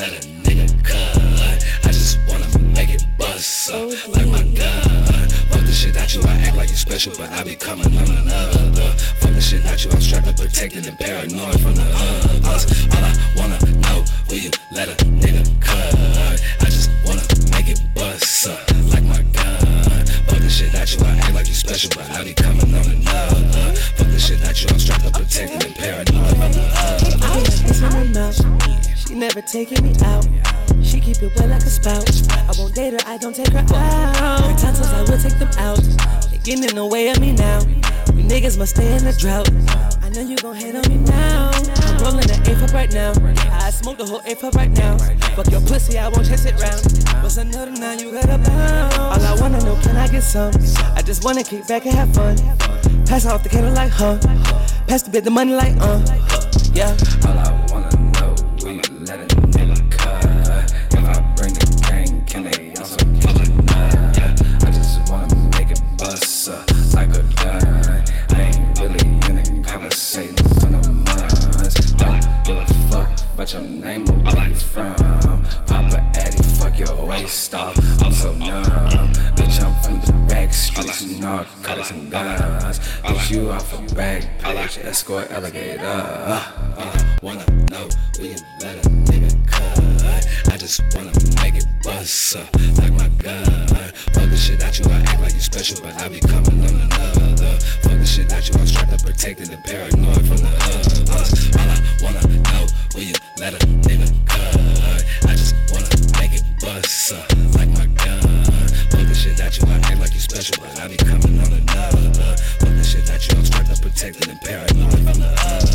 let a nigga cut. I just wanna make it bust up like my gun. Fuck the shit out you, I act like you special, but I be coming on another. Fuck the shit out you, I'm strapped up, protected and paranoid from the others. All I wanna know, will you let a nigga cut? I just wanna make it bust up like my gun. Fuck the shit out you, I act like you special, but I be coming on another. Fuck the shit out you, I'm strapped up, protected and paranoid from the others. Never taking me out. She keep it wet like a spout. I won't date her, I don't take her out. Her tonsils, I will take them out. They getting in the way of me now. You niggas must stay in the drought. I know you gon' hate on me now. I'm rolling an eighth up right now. I smoke the whole eighth up right now. Fuck your pussy, I won't chase it round. What's another now? You got a pound. All I wanna know, can I get some? I just wanna kick back and have fun. Pass off the candle like, huh? Pass the bit the money like, uh. Yeah. About your name where you from. Papa Addy, fuck your waist off. I'm so numb. Bitch, I'm from the back streets, narcotics and guns. Bitch, you off a back page, escort alligator. Uh, wanna know, will you let a nigga cut? I just wanna make it bust up like my gun. Fuck the shit out you, I act like you special, but I be coming on another. Fuck the shit out you, I'm strapped up, protected and paranoid from let a nigga cut. I just wanna make it bust uh, like my gun. Pull the shit at you, I act like you special, but I be coming on another. Pull the shit at you, I'm strapped to protect and paranoid from the other.